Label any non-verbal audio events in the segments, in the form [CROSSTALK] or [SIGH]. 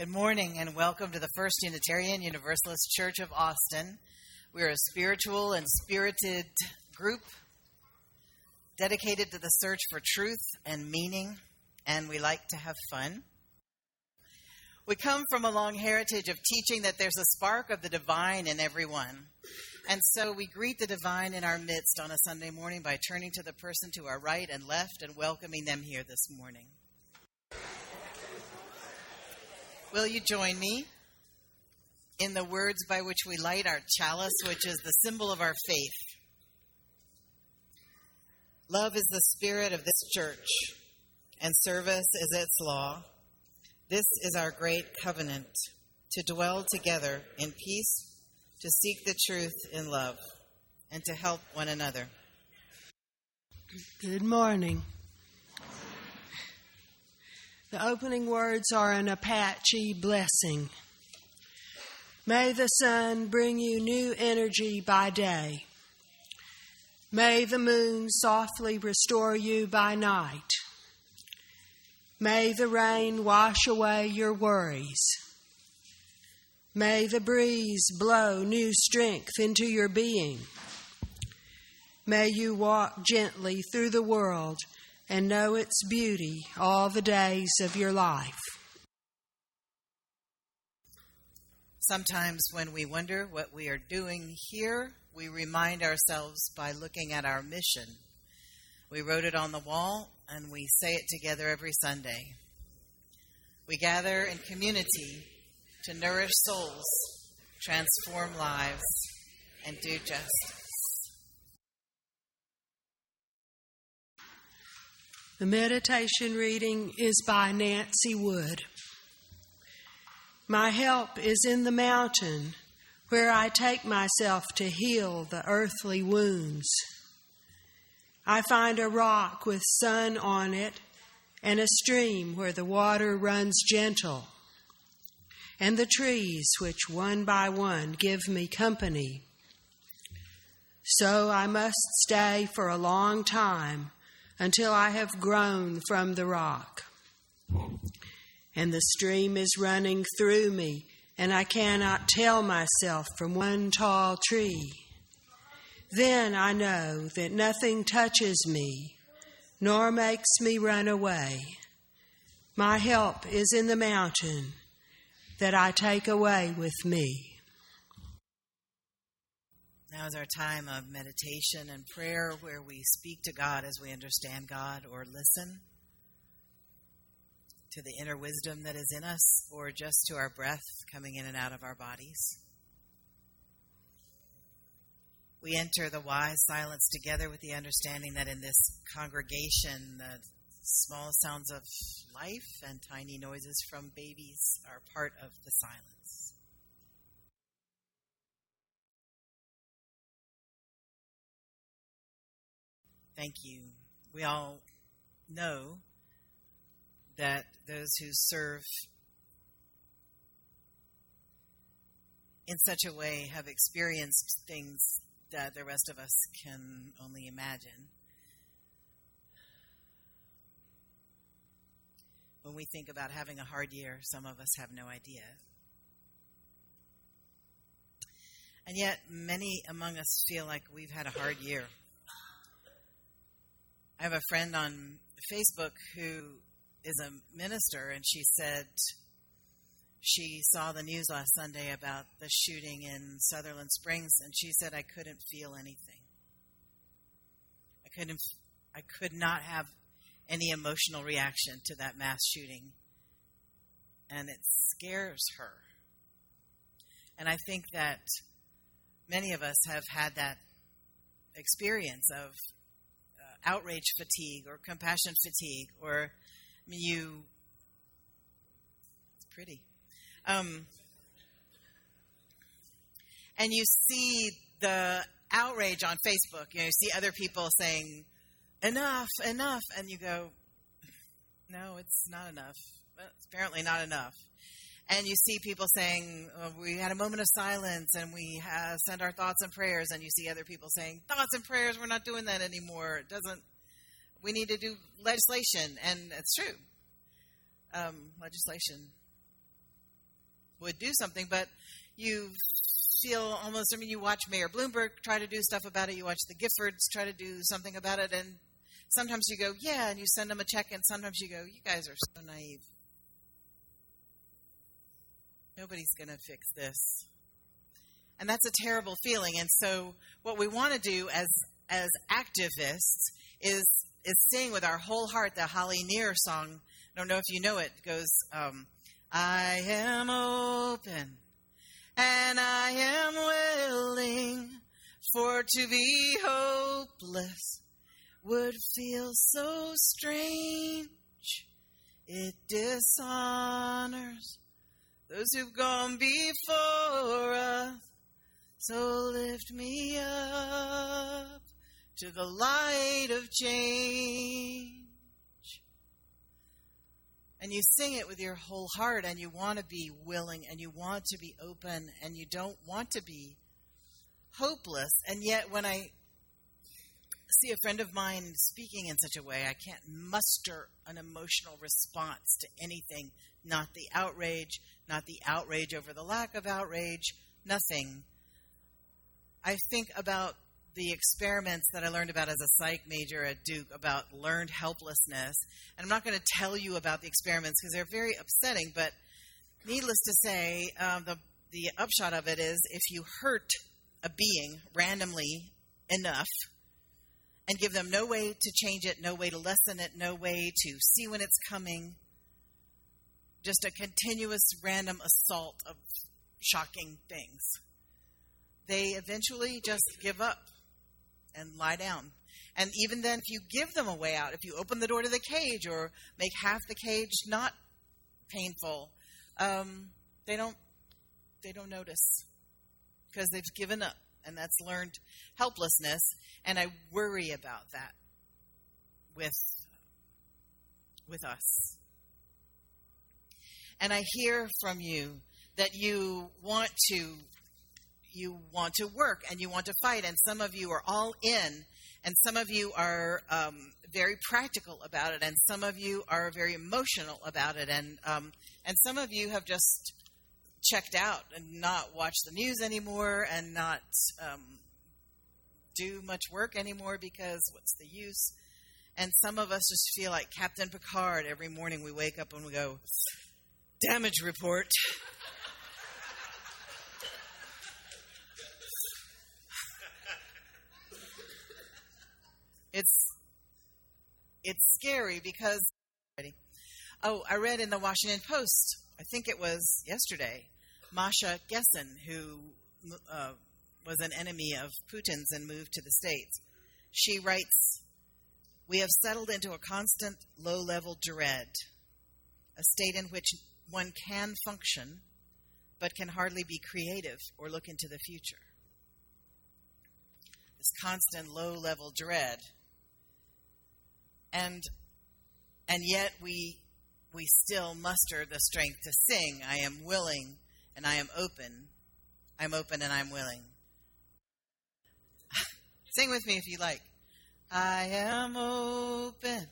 Good morning and welcome to the First Unitarian Universalist Church of Austin. We're a spiritual and spirited group dedicated to the search for truth and meaning, and we like to have fun. We come from a long heritage of teaching that there's a spark of the divine in everyone. And so we greet the divine in our midst on a Sunday morning by turning to the person to our right and left and welcoming them here this morning. Will you join me in the words by which we light our chalice, which is the symbol of our faith? Love is the spirit of this church, and service is its law. This is our great covenant to dwell together in peace, to seek the truth in love, and to help one another. Good morning. The opening words are an Apache blessing. May the sun bring you new energy by day. May the moon softly restore you by night. May the rain wash away your worries. May the breeze blow new strength into your being. May you walk gently through the world and know its beauty all the days of your life. Sometimes, when we wonder what we are doing here, we remind ourselves by looking at our mission. We wrote it on the wall, and we say it together every Sunday. We gather in community to nourish souls, transform lives, and do justice. The meditation reading is by Nancy Wood. My help is in the mountain where I take myself to heal the earthly wounds. I find a rock with sun on it and a stream where the water runs gentle, and the trees which one by one give me company. So I must stay for a long time until I have grown from the rock. And the stream is running through me, and I cannot tell myself from one tall tree. Then I know that nothing touches me, nor makes me run away. My help is in the mountain that I take away with me. Now is our time of meditation and prayer where we speak to God as we understand God or listen to the inner wisdom that is in us or just to our breath coming in and out of our bodies. We enter the wise silence together with the understanding that in this congregation, the small sounds of life and tiny noises from babies are part of the silence. Thank you. We all know that those who serve in such a way have experienced things that the rest of us can only imagine. When we think about having a hard year, some of us have no idea. And yet, many among us feel like we've had a hard year. I have a friend on Facebook who is a minister, and she said she saw the news last Sunday about the shooting in Sutherland Springs, and she said, I couldn't feel anything. I couldn't, I could not have any emotional reaction to that mass shooting. And it scares her. And I think that many of us have had that experience of outrage fatigue or compassion fatigue or I mean, you. It's pretty. Um, and you see the outrage on Facebook. You know, you see other people saying, "Enough, enough," and you go, "No, it's not enough. It's apparently not enough." And you see people saying oh, we had a moment of silence and we send our thoughts and prayers and you see other people saying thoughts and prayers we're not doing that anymore it doesn't we need to do legislation and it's true um, legislation would do something, but you feel almost. I mean, you watch Mayor Bloomberg try to do stuff about it. You watch the Giffords try to do something about it, and sometimes you go, "Yeah," and you send them a check, and sometimes you go, "You guys are so naive. Nobody's going to fix this." And that's a terrible feeling. And so, what we want to do as as activists is is sing with our whole heart the Holly Near song. I don't know if you know it. It goes, um, "I am open." and I am willing for to be hopeless would feel so strange. It dishonors those who've gone before us. So lift me up to the light of change and you sing it with your whole heart and you want to be willing and you want to be open and you don't want to be hopeless and yet when i see a friend of mine speaking in such a way i can't muster an emotional response to anything not the outrage not the outrage over the lack of outrage nothing i think about the experiments that I learned about as a psych major at Duke about learned helplessness. And I'm not going to tell you about the experiments because they're very upsetting, but needless to say, um, the, the upshot of it is if you hurt a being randomly enough and give them no way to change it, no way to lessen it, no way to see when it's coming, just a continuous random assault of shocking things, they eventually just give up and lie down. And even then, if you give them a way out, if you open the door to the cage or make half the cage not painful, um, they don't they don't notice because they've given up, and that's learned helplessness. And I worry about that with with us. And I hear from you that you want to you want to work and you want to fight, and some of you are all in, and some of you are um, very practical about it, and some of you are very emotional about it, and um, and some of you have just checked out and not watch the news anymore, and not um, do much work anymore because what's the use? And some of us just feel like Captain Picard every morning. We wake up and we go, "Damage report." it's it's scary because oh i read in the washington post i think it was yesterday masha gessen who uh, was an enemy of putin's and moved to the states. She writes we have settled into a constant low level dread a state in which one can function but can hardly be creative or look into the future. This constant low level dread. And and yet we we still muster the strength to sing i am willing and i am open. I'm open and i'm willing. [SIGHS] Sing with me if you like. I am open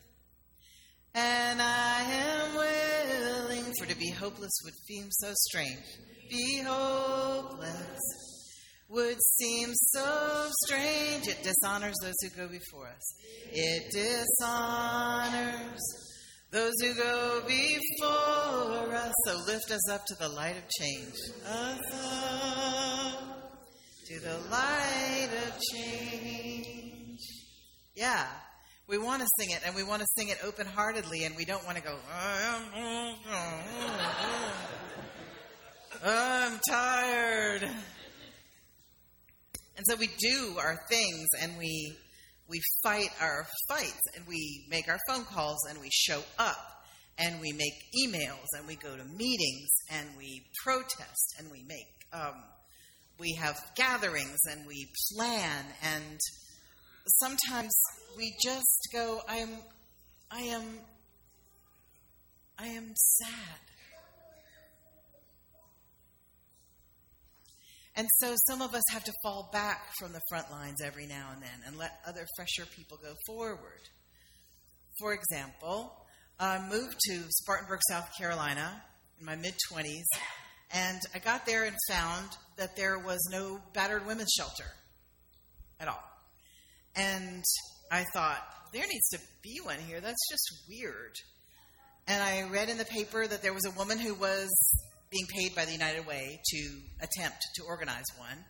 and i am willing. For to be hopeless would seem so strange. Be hopeless would seem so strange. It dishonors those who go before us. It dishonors those who go before us. So lift us up to the light of change. Us to the light of change. Yeah. We want to sing it, and we want to sing it open heartedly, and we don't want to go, I'm tired. And so we do our things and we we fight our fights and we make our phone calls and we show up and we make emails and we go to meetings and we protest and we make um, we have gatherings and we plan and sometimes we just go i am i am i am sad And so some of us have to fall back from the front lines every now and then and let other fresher people go forward. For example, I moved to Spartanburg, South Carolina in my mid 20s, And I got there and found that there was no battered women's shelter at all. And I thought, there needs to be one here. That's just weird. And I read in the paper that there was a woman who was being paid by the United Way to attempt to organize one.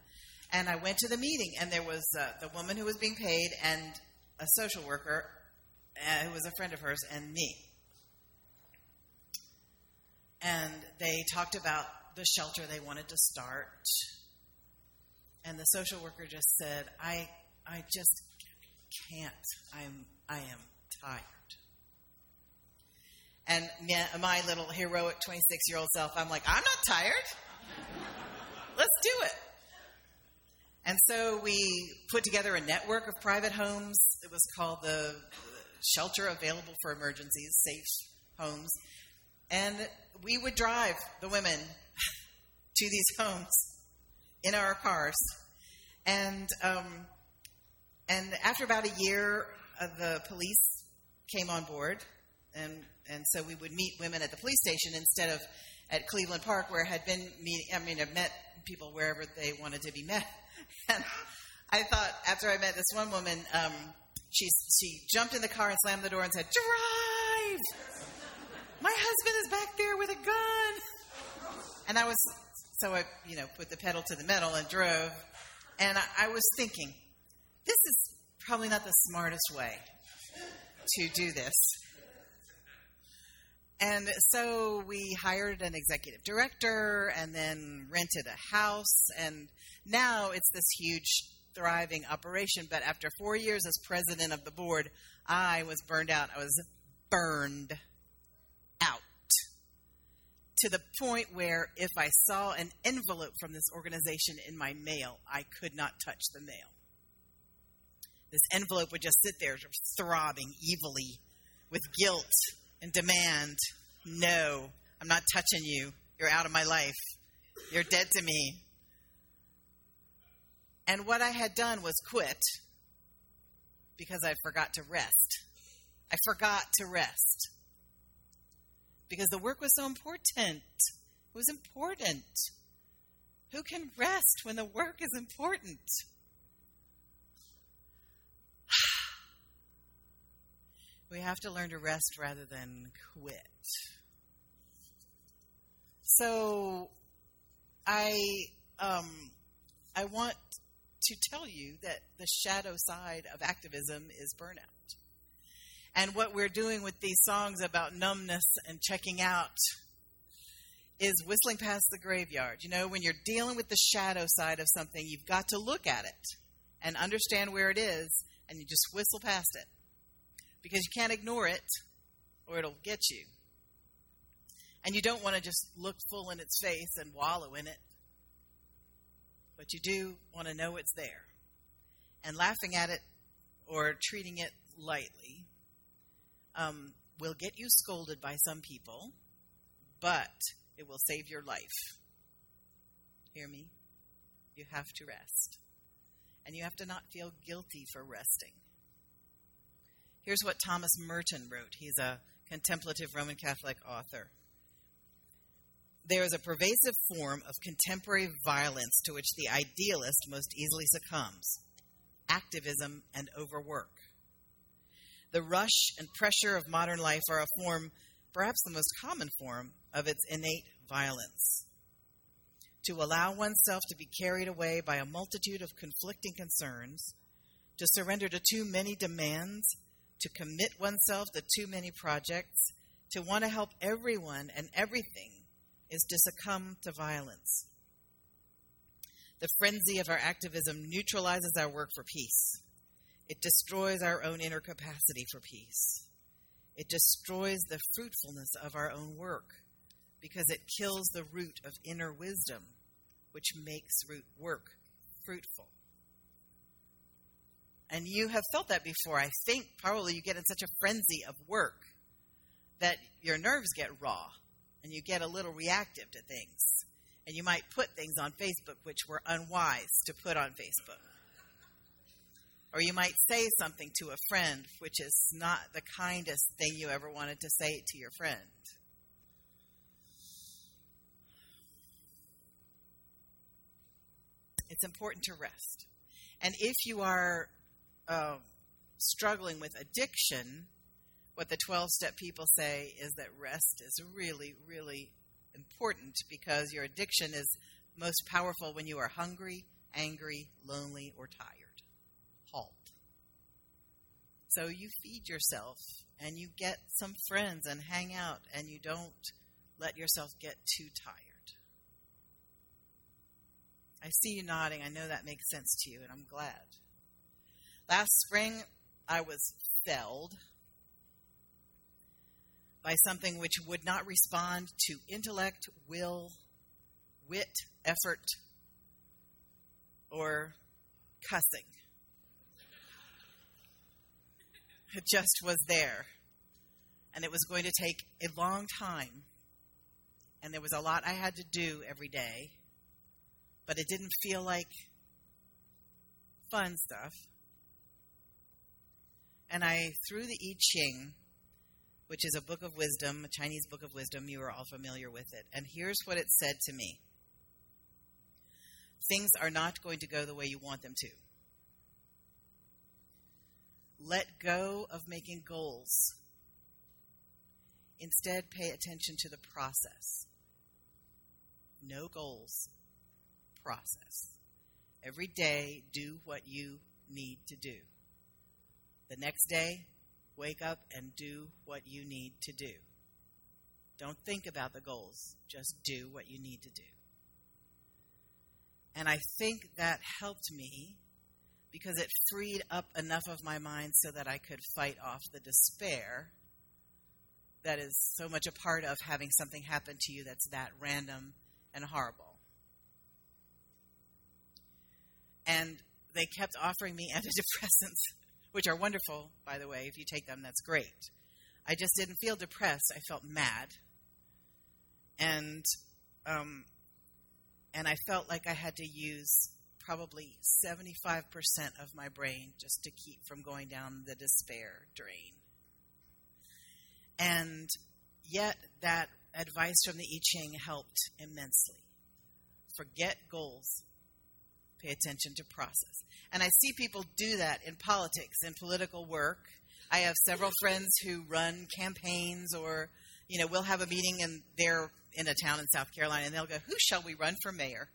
And I went to the meeting, and there was uh, the woman who was being paid and a social worker uh, who was a friend of hers and me. And they talked about the shelter they wanted to start. And the social worker just said, I, I just can't. I'm, I am tired. And my little heroic 26 year old self, I'm like, I'm not tired. Let's do it. And so we put together a network of private homes. It was called the Shelter Available for Emergencies, Safe Homes. And we would drive the women [LAUGHS] to these homes in our cars. And, um, and after about a year, uh, the police came on board. And, and so we would meet women at the police station instead of at Cleveland Park, where I had been meeting, I mean, I've met people wherever they wanted to be met. [LAUGHS] And I thought after I met this one woman, um, she she jumped in the car and slammed the door and said, "Drive! My husband is back there with a gun." And I was so I you know put the pedal to the metal and drove, and I, I was thinking, this is probably not the smartest way to do this. And so we hired an executive director and then rented a house. And now it's this huge, thriving operation. But after four years as president of the board, I was burned out. I was burned out to the point where if I saw an envelope from this organization in my mail, I could not touch the mail. This envelope would just sit there throbbing evilly with guilt and demand, No, I'm not touching you. You're out of my life. You're dead to me. And what I had done was quit because I forgot to rest. I forgot to rest because the work was so important. It was important. Who can rest when the work is important? We have to learn to rest rather than quit. So, I um, I want to tell you that the shadow side of activism is burnout. And what we're doing with these songs about numbness and checking out is whistling past the graveyard. You know, when you're dealing with the shadow side of something, you've got to look at it and understand where it is, and you just whistle past it because you can't ignore it or it'll get you. And you don't want to just look full in its face and wallow in it, but you do want to know it's there. And laughing at it or treating it lightly um, will get you scolded by some people, but it will save your life. Hear me? You have to rest. And you have to not feel guilty for resting. Here's what Thomas Merton wrote. He's a contemplative Roman Catholic author. There is a pervasive form of contemporary violence to which the idealist most easily succumbs activism and overwork. The rush and pressure of modern life are a form, perhaps the most common form, of its innate violence. To allow oneself to be carried away by a multitude of conflicting concerns, to surrender to too many demands, to commit oneself to too many projects, to want to help everyone and everything, is to succumb to violence. The frenzy of our activism neutralizes our work for peace. It destroys our own inner capacity for peace. It destroys the fruitfulness of our own work because it kills the root of inner wisdom, which makes root work fruitful. And you have felt that before. I think probably you get in such a frenzy of work that your nerves get raw and you get a little reactive to things. And you might put things on Facebook which were unwise to put on Facebook. Or you might say something to a friend which is not the kindest thing you ever wanted to say to your friend. It's important to rest. And if you are uh, struggling with addiction, what the 12 step people say is that rest is really, really important because your addiction is most powerful when you are hungry, angry, lonely, or tired. Halt. So you feed yourself and you get some friends and hang out and you don't let yourself get too tired. I see you nodding. I know that makes sense to you, and I'm glad. Last spring, I was felled by something which would not respond to intellect, will, wit, effort, or cussing. It just was there. And it was going to take a long time. And there was a lot I had to do every day. But it didn't feel like fun stuff. And I threw the I Ching, which is a book of wisdom, a Chinese book of wisdom. You are all familiar with it. And here's what it said to me Things are not going to go the way you want them to. Let go of making goals. Instead, pay attention to the process. No goals, process. Every day, do what you need to do. The next day, wake up and do what you need to do. Don't think about the goals, just do what you need to do. And I think that helped me because it freed up enough of my mind so that I could fight off the despair that is so much a part of having something happen to you that's that random and horrible. And they kept offering me [LAUGHS] antidepressants, which are wonderful, by the way. If you take them, that's great. I just didn't feel depressed. I felt mad. And um, and I felt like I had to use probably 75% of my brain just to keep from going down the despair drain. And yet, that advice from the I Ching helped immensely. Forget goals, pay attention to process. And I see people do that in politics and political work. I have several friends who run campaigns or, you know, we'll have a meeting and they're in a town in South Carolina and they'll go, Who shall we run for mayor?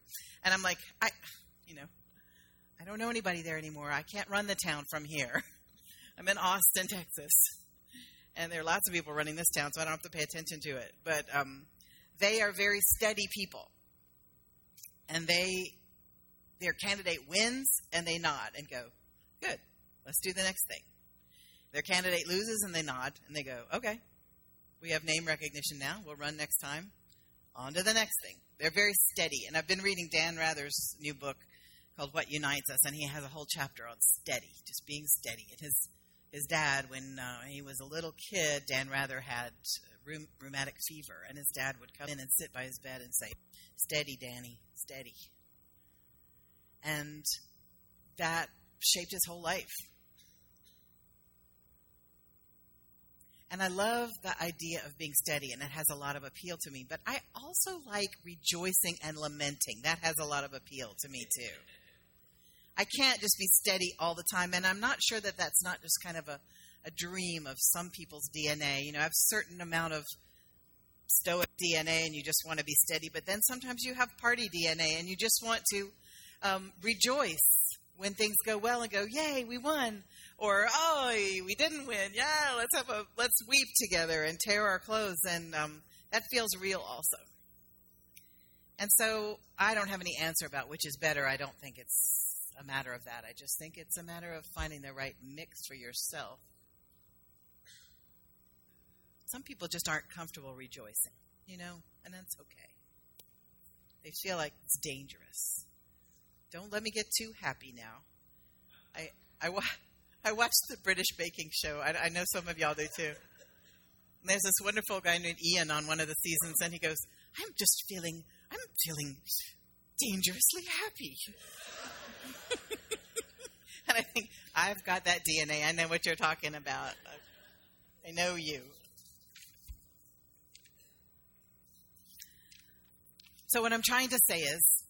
And I'm like, I, you know, I don't know anybody there anymore. I can't run the town from here. [LAUGHS] I'm in Austin, Texas. And there are lots of people running this town, so I don't have to pay attention to it. But um, they are very steady people. And they, their candidate wins, and they nod and go, good, let's do the next thing. Their candidate loses, and they nod, and they go, okay, we have name recognition now. We'll run next time. On to the next thing. They're very steady. And I've been reading Dan Rather's new book, called What Unites Us, and he has a whole chapter on steady, just being steady. And his his dad, when uh, he was a little kid, Dan Rather had rheum- rheumatic fever, and his dad would come in and sit by his bed and say, "Steady, Danny, steady." And that shaped his whole life. And I love the idea of being steady, and it has a lot of appeal to me. But I also like rejoicing and lamenting. That has a lot of appeal to me, too. I can't just be steady all the time. And I'm not sure that that's not just kind of a, a dream of some people's DNA. You know, I have a certain amount of stoic DNA and you just want to be steady. But then sometimes you have party DNA and you just want to um, rejoice when things go well and go, yay, we won. Or, oh, we didn't win. Yeah, let's have a, let's weep together and tear our clothes. And um, that feels real also. And so I don't have any answer about which is better. I don't think it's a matter of that. I just think it's a matter of finding the right mix for yourself. Some people just aren't comfortable rejoicing, you know, and that's okay. They feel like it's dangerous. Don't let me get too happy now. I I, wa- [LAUGHS] I watched the British baking show. I, I know some of y'all do too. And there's this wonderful guy named Ian on one of the seasons, and he goes, "I'm just feeling, I'm feeling dangerously happy." [LAUGHS] and I think I've got that DNA. I know what you're talking about. I know you. So, what I'm trying to say is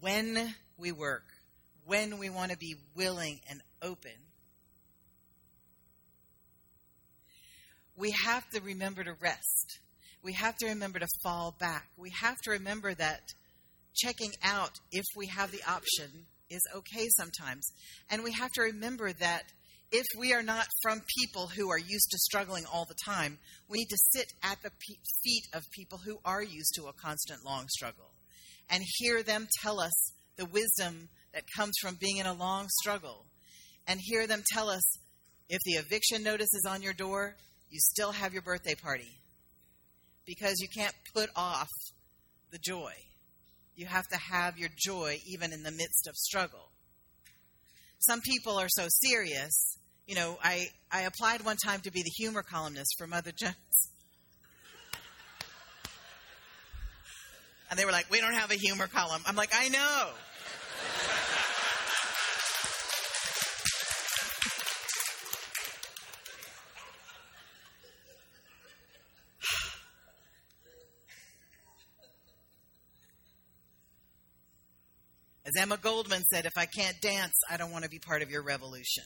when we work, when we want to be willing and open. We have to remember to rest. We have to remember to fall back. We have to remember that checking out, if we have the option, is okay sometimes. And we have to remember that if we are not from people who are used to struggling all the time, we need to sit at the feet of people who are used to a constant long struggle and hear them tell us the wisdom that comes from being in a long struggle and hear them tell us if the eviction notice is on your door, you still have your birthday party because you can't put off the joy. You have to have your joy even in the midst of struggle. Some people are so serious. You know, I, I applied one time to be the humor columnist for Mother Jones. And they were like, we don't have a humor column. I'm like, I know. As Emma Goldman said, if I can't dance, I don't want to be part of your revolution.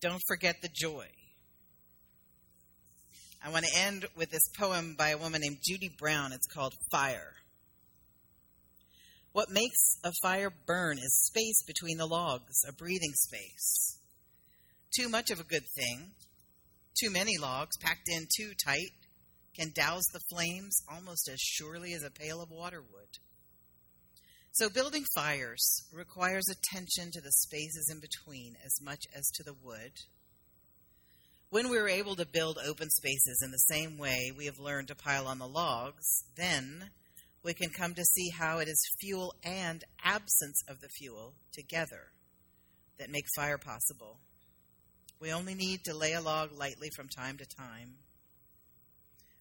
Don't forget the joy. I want to end with this poem by a woman named Judy Brown. It's called Fire. What makes a fire burn is space between the logs, a breathing space. Too much of a good thing, too many logs packed in too tight, can douse the flames almost as surely as a pail of water would. So, building fires requires attention to the spaces in between as much as to the wood. When we are able to build open spaces in the same way we have learned to pile on the logs, then we can come to see how it is fuel and absence of the fuel together that make fire possible. We only need to lay a log lightly from time to time.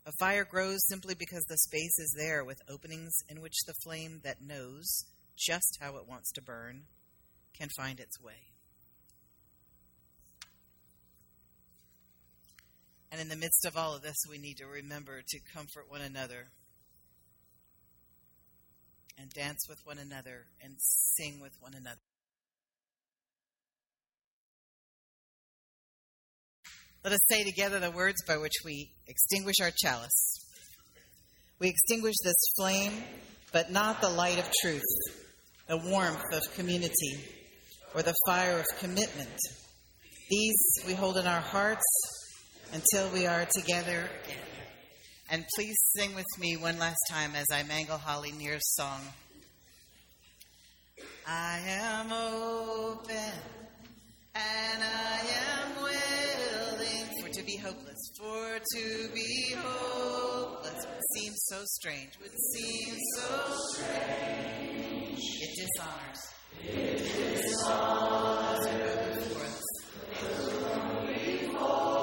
A fire grows simply because the space is there with openings in which the flame that knows just how it wants to burn can find its way. And in the midst of all of this, we need to remember to comfort one another and dance with one another and sing with one another. Let us say together the words by which we extinguish our chalice. We extinguish this flame, but not the light of truth, the warmth of community, or the fire of commitment. These we hold in our hearts until we are together again. And please sing with me one last time as I mangle Holly Near's song. I am open and I am willing for to be hopeless, for to be hopeless would seem so strange, would seem so strange. It dishonors. It dishonors. Go